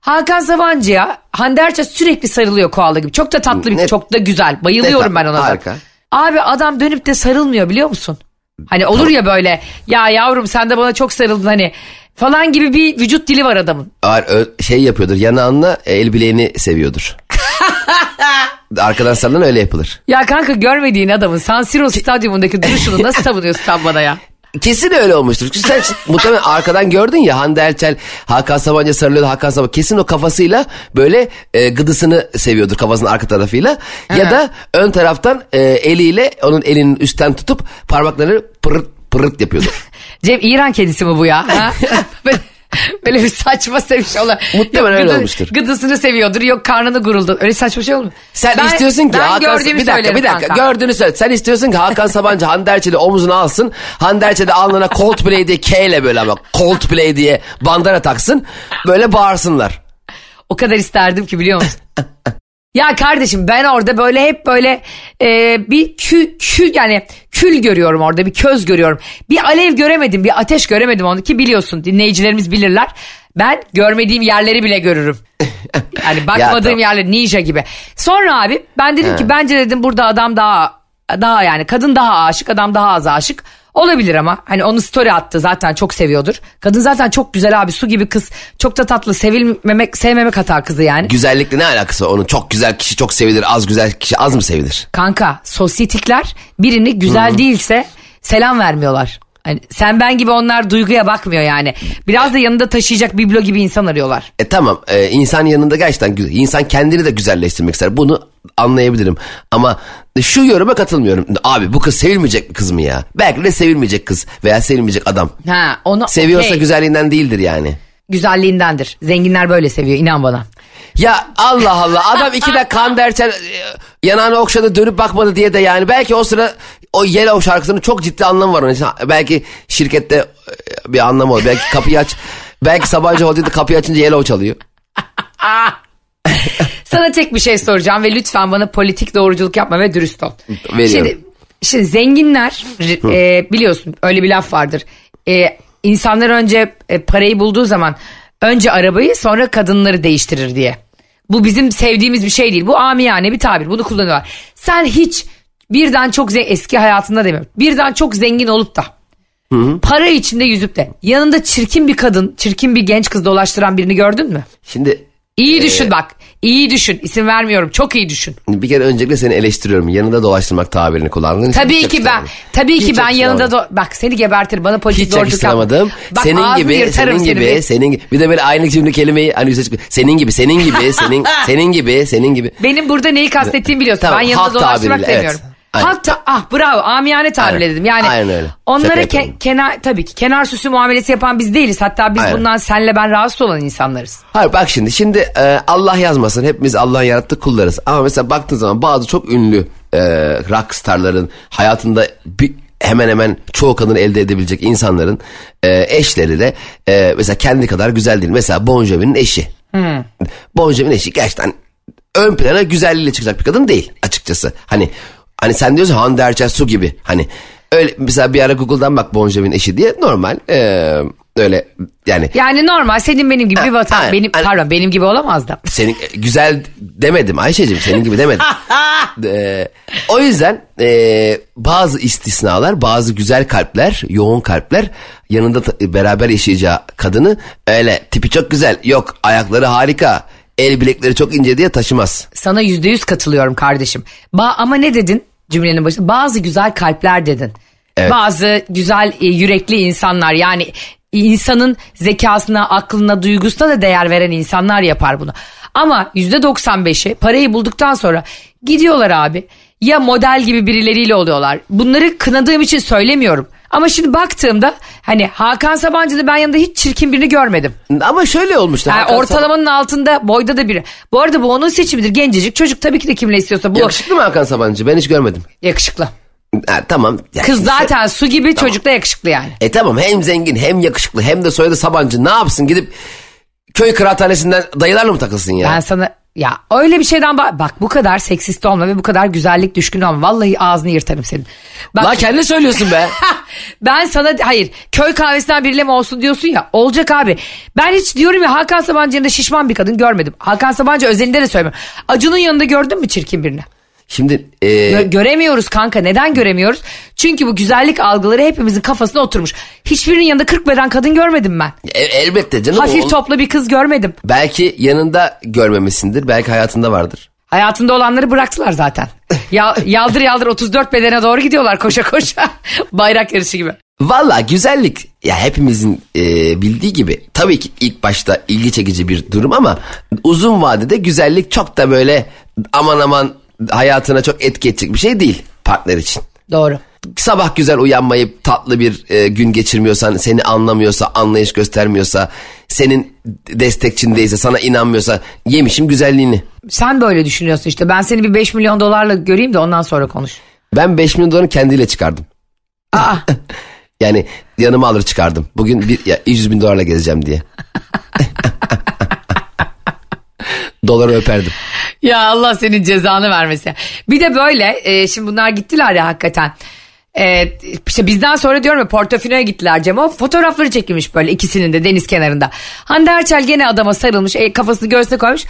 Hakan Sabancı'ya Hande Erçel sürekli sarılıyor koala gibi. Çok da tatlı bir Ne- çok da güzel. Bayılıyorum ben ona. harika. Abi adam dönüp de sarılmıyor biliyor musun? Hani olur ya böyle ya yavrum sen de bana çok sarıldın hani falan gibi bir vücut dili var adamın. Ö- şey yapıyordur yanağınla el bileğini seviyordur. Arkadan sarılan öyle yapılır. Ya kanka görmediğin adamın San Siro stadyumundaki duruşunu nasıl savunuyorsun sen bana ya? Kesin öyle olmuştur. Çünkü sen muhtemelen arkadan gördün ya Hande Erçel Hakan Sabancı sarılıyordu Hakan Sabancı. Kesin o kafasıyla böyle e, gıdısını seviyordur kafasının arka tarafıyla. Ya da ön taraftan e, eliyle onun elinin üstten tutup parmaklarını pırırt pırırt yapıyordur. Cem İran kedisi mi bu ya? Ha? böyle, böyle bir saçma sevmiş olan. Muhtemelen öyle olmuştur. Gıdısını seviyordur yok karnını guruldu. Öyle saçma şey olur mu? Sen Ben- istiyorsun ki ben Hakan bir dakika bir dakika kanka. gördüğünü söyle. Sen istiyorsun ki Hakan Sabancı Hande Erçel'i omuzuna alsın. Hande Erçel de alnına Coldplay diye K ile böyle ama Coldplay diye bandana taksın. Böyle bağırsınlar. O kadar isterdim ki biliyor musun? ya kardeşim ben orada böyle hep böyle e, bir kül, kül yani kül görüyorum orada bir köz görüyorum. Bir alev göremedim bir ateş göremedim onu ki biliyorsun dinleyicilerimiz bilirler. Ben görmediğim yerleri bile görürüm. Yani bakmadığım tamam. yerler ninja gibi. Sonra abi ben dedim ki bence dedim burada adam daha daha yani kadın daha aşık adam daha az aşık. Olabilir ama hani onu story attı zaten çok seviyordur. Kadın zaten çok güzel abi su gibi kız. Çok da tatlı sevilmemek sevmemek hata kızı yani. Güzellikle ne alakası var? Onun çok güzel kişi çok sevilir, az güzel kişi az mı sevilir? Kanka sosyetikler birini güzel değilse selam vermiyorlar. Hani sen ben gibi onlar duyguya bakmıyor yani. Biraz da yanında taşıyacak biblo gibi insan arıyorlar. E tamam e, insan yanında gerçekten güzel. İnsan kendini de güzelleştirmek ister. Bunu anlayabilirim. Ama şu yoruma katılmıyorum. Abi bu kız sevilmeyecek bir kız mı ya? Belki de sevilmeyecek kız veya sevilmeyecek adam. Ha onu Seviyorsa okey. güzelliğinden değildir yani. güzelliğindendir. Zenginler böyle seviyor inan bana. Ya Allah Allah adam iki de kan derken e, yanağını okşadı dönüp bakmadı diye de yani belki o sıra o Yellow şarkısının çok ciddi anlamı var onun için. Belki şirkette e, bir anlamı var. Belki kapıyı aç. Belki Sabancı Holding'de kapıyı açınca Yellow çalıyor. Sana tek bir şey soracağım ve lütfen bana politik doğruculuk yapma ve dürüst ol. Veriyorum. Şimdi, şimdi zenginler e, biliyorsun öyle bir laf vardır. E, insanlar önce e, parayı bulduğu zaman önce arabayı sonra kadınları değiştirir diye. Bu bizim sevdiğimiz bir şey değil. Bu amiyane bir tabir. Bunu kullanıyorlar. Sen hiç birden çok ze- eski hayatında demiyorum. Birden çok zengin olup da para içinde yüzüp de yanında çirkin bir kadın, çirkin bir genç kız dolaştıran birini gördün mü? Şimdi İyi düşün bak. İyi düşün. İsim vermiyorum. Çok iyi düşün. bir kere öncelikle seni eleştiriyorum. Yanında dolaştırmak tabirini kullandığın için Tabii ki ben. Tabii Hiç ki ben yanında do- bak seni gebertir bana politik Hiç yakıştıramadım. Bak, senin ağzını gibi, yırtarım senin seni gibi, bir. senin gibi. Bir de böyle aynı cümle kelimeyi hani yüze çıkıyor. Senin gibi, senin gibi, senin, senin gibi, senin gibi. Benim burada neyi kastettiğimi biliyorsun. Tamam, ben yanında halk dolaştırmak tabiriyle, demiyorum. Aynen. Halk ta- ah bravo amiyane tabirle Aynen. dedim. Yani Aynen öyle. Onlara ke- kenar tabii ki kenar süsü muamelesi yapan biz değiliz. Hatta biz Aynen. bundan senle ben rahatsız olan insanlarız. Hayır bak şimdi şimdi e, Allah yazmasın hepimiz Allah'ın yarattığı kullarız. Ama mesela baktığın zaman bazı çok ünlü e, rockstarların hayatında bir, hemen hemen çoğu kadını elde edebilecek insanların e, eşleri de e, mesela kendi kadar güzel değil. Mesela Bon Jovi'nin eşi. Bon Jovi'nin eşi gerçekten ön plana güzelliğiyle çıkacak bir kadın değil açıkçası. Hani hani sen diyorsun Hande Erçel su gibi. Hani öyle mesela bir ara Google'dan bak Bon Jovi'nin eşi diye normal e, öyle yani Yani normal senin benim gibi bir Ha, vatan. aynen, benim aynen. pardon benim gibi olamaz da. senin güzel demedim Ayşe'cim senin gibi demedim. Ee, o yüzden e, bazı istisnalar bazı güzel kalpler yoğun kalpler yanında beraber yaşayacağı kadını öyle tipi çok güzel yok ayakları harika el bilekleri çok ince diye taşımaz. Sana yüzde yüz katılıyorum kardeşim. Ba ama ne dedin cümlenin başında? Bazı güzel kalpler dedin. Evet. Bazı güzel e, yürekli insanlar yani insanın zekasına, aklına, duygusuna da değer veren insanlar yapar bunu. Ama yüzde 95'i parayı bulduktan sonra gidiyorlar abi. Ya model gibi birileriyle oluyorlar. Bunları kınadığım için söylemiyorum. Ama şimdi baktığımda hani Hakan Sabancı'da ben yanında hiç çirkin birini görmedim. Ama şöyle olmuştu. Yani Hakan ortalamanın altında boyda da biri. Bu arada bu onun seçimidir. Gencecik çocuk tabii ki de kimle istiyorsa bu Yakışıklı mı Hakan Sabancı ben hiç görmedim. yakışıklı. Ha, tamam. Ya Kız zaten su gibi çocuk da yakışıklı yani. E tamam hem zengin hem yakışıklı hem de soyadı Sabancı ne yapsın gidip köy kıraathanesinden dayılarla mı takılsın ya? Ben sana ya öyle bir şeyden bak, bak bu kadar seksist olma ve bu kadar güzellik düşkünü olma. Vallahi ağzını yırtarım senin. Bak, Lan kendi söylüyorsun be. ben sana hayır köy kahvesinden biriyle mi olsun diyorsun ya olacak abi. Ben hiç diyorum ya Hakan Sabancı yanında şişman bir kadın görmedim. Hakan Sabancı özelinde de söylemiyorum. Acun'un yanında gördün mü çirkin birini? Şimdi e, Gö- göremiyoruz kanka. Neden göremiyoruz? Çünkü bu güzellik algıları hepimizin kafasına oturmuş. Hiçbirinin yanında 40 beden kadın görmedim ben. e- elbette canım. Hafif o- toplu bir kız görmedim. Belki yanında görmemişsindir. Belki hayatında vardır. Hayatında olanları bıraktılar zaten. Ya, yaldır yaldır 34 bedene doğru gidiyorlar koşa koşa. Bayrak yarışı gibi. Valla güzellik ya hepimizin e, bildiği gibi tabii ki ilk başta ilgi çekici bir durum ama uzun vadede güzellik çok da böyle aman aman hayatına çok etki edecek bir şey değil partner için. Doğru. Sabah güzel uyanmayıp tatlı bir e, gün geçirmiyorsan, seni anlamıyorsa, anlayış göstermiyorsa, senin destekçin değilse, sana inanmıyorsa yemişim güzelliğini. Sen böyle düşünüyorsun işte. Ben seni bir 5 milyon dolarla göreyim de ondan sonra konuş. Ben 5 milyon doları kendiyle çıkardım. Aa, Yani yanıma alır çıkardım. Bugün bir, ya, 100 bin dolarla gezeceğim diye. Doları öperdim. ya Allah senin cezanı vermesin. Bir de böyle e, şimdi bunlar gittiler ya hakikaten. E, işte bizden sonra diyorum ya Portofino'ya gittiler Cem. O fotoğrafları çekilmiş böyle ikisinin de deniz kenarında. Hande Erçel gene adama sarılmış e, kafasını göğsüne koymuş.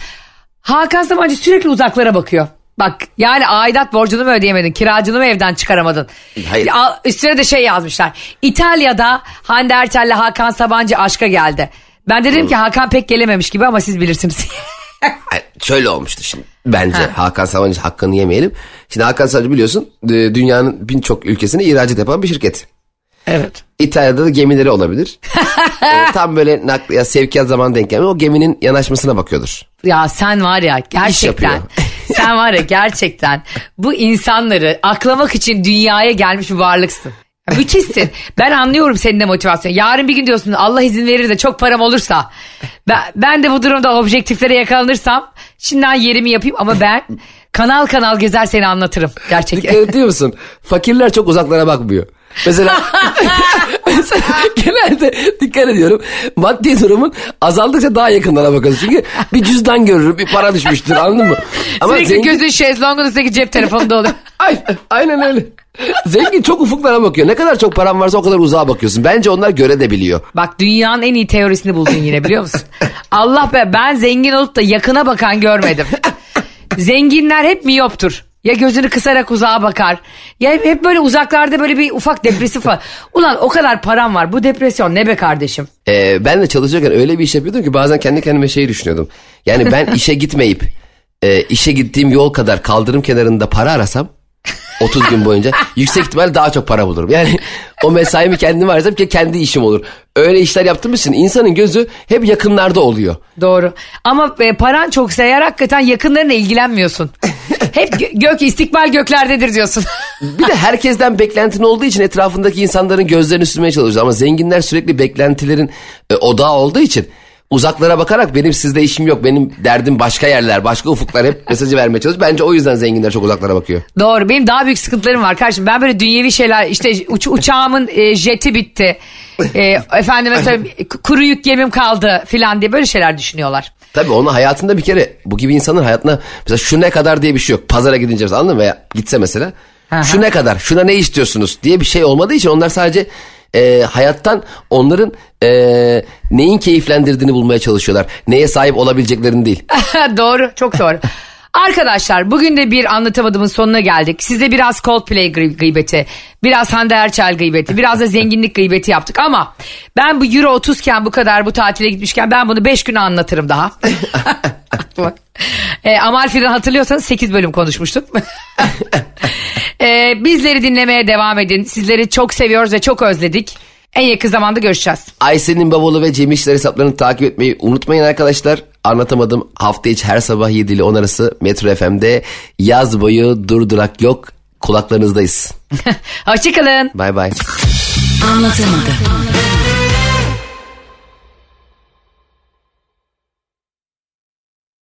Hakan Sabancı sürekli uzaklara bakıyor. Bak yani aidat borcunu mu ödeyemedin? Kiracını mı evden çıkaramadın? Hayır. Ya, üstüne de şey yazmışlar. İtalya'da Hande Erçel'le Hakan Sabancı aşka geldi. Ben de dedim ki Hakan pek gelememiş gibi ama siz bilirsiniz. Şöyle olmuştu şimdi. Bence Hakan Sabancı hakkını yemeyelim. Şimdi Hakan Sabancı biliyorsun e, dünyanın birçok ülkesine ihracat yapan bir şirket. evet. İtalya'da da gemileri olabilir. E, tam böyle nakliyat sevkiyat zaman denk gelmiyor. O geminin yanaşmasına bakıyordur. Ya sen var ya gerçekten sen var ya gerçekten bu insanları aklamak için dünyaya gelmiş bir varlıksın. Müthişsin. Ben anlıyorum senin de motivasyonu. Yarın bir gün diyorsun Allah izin verir de çok param olursa. Ben, ben de bu durumda objektiflere yakalanırsam şimdiden yerimi yapayım ama ben kanal kanal gezer seni anlatırım. Dikkat Gerçekten. ediyor musun? Fakirler çok uzaklara bakmıyor. Mesela genelde dikkat ediyorum. Maddi durumun azaldıkça daha yakınlara bakıyorsun. Çünkü bir cüzdan görür, bir para düşmüştür anladın mı? Ama Sürekli zengin, gözün şezlongun üstteki cep telefonunda oluyor. aynen, aynen öyle. Zengin çok ufuklara bakıyor. Ne kadar çok paran varsa o kadar uzağa bakıyorsun. Bence onlar göre de biliyor. Bak dünyanın en iyi teorisini buldun yine biliyor musun? Allah be ben zengin olup da yakına bakan görmedim. Zenginler hep miyoptur. Ya gözünü kısarak uzağa bakar. Ya hep, hep böyle uzaklarda böyle bir ufak depresif var. Ulan o kadar param var. Bu depresyon ne be kardeşim? Ee, ben de çalışırken öyle bir iş yapıyordum ki bazen kendi kendime şey düşünüyordum. Yani ben işe gitmeyip e, işe gittiğim yol kadar kaldırım kenarında para arasam 30 gün boyunca yüksek ihtimal daha çok para bulurum. Yani o mesaimi kendim arasam ki kendi işim olur. Öyle işler yaptığım için insanın gözü hep yakınlarda oluyor. Doğru. Ama e, paran çoksa eğer hakikaten yakınlarına ilgilenmiyorsun. Hep gö- gök istikbal göklerdedir diyorsun. Bir de herkesten beklentin olduğu için etrafındaki insanların gözlerini süzmeye çalışıyoruz. Ama zenginler sürekli beklentilerin e, odağı olduğu için uzaklara bakarak benim sizde işim yok. Benim derdim başka yerler, başka ufuklar hep mesajı vermeye çalışıyor. Bence o yüzden zenginler çok uzaklara bakıyor. Doğru benim daha büyük sıkıntılarım var kardeşim. Ben böyle dünyevi şeyler işte uç, uçağımın e, jeti bitti. E, efendim mesela kuru yük gemim kaldı filan diye böyle şeyler düşünüyorlar. Tabii onun hayatında bir kere bu gibi insanın hayatına mesela şu ne kadar diye bir şey yok. Pazara gidince anladın mı? Veya gitse mesela Hı şu ne kadar şuna ne istiyorsunuz diye bir şey olmadığı için onlar sadece e, hayattan onların e, neyin keyiflendirdiğini bulmaya çalışıyorlar. Neye sahip olabileceklerini değil. doğru çok doğru. Arkadaşlar bugün de bir anlatamadığımın sonuna geldik. Size biraz Coldplay gı- gıybeti, biraz Hande Erçel gıybeti, biraz da zenginlik gıybeti yaptık. Ama ben bu Euro 30 iken bu kadar bu tatile gitmişken ben bunu 5 güne anlatırım daha. Bak. E, Amalfi'den hatırlıyorsanız 8 bölüm konuşmuştuk. e, bizleri dinlemeye devam edin. Sizleri çok seviyoruz ve çok özledik. En yakın zamanda görüşeceğiz. Ayşe'nin bavulu ve Cem İşler hesaplarını takip etmeyi unutmayın arkadaşlar. Anlatamadım hafta içi her sabah 7 ile 10 arası Metro FM'de yaz boyu durdurak yok kulaklarınızdayız. Hoşçakalın. Bay bay. Anlatamadım.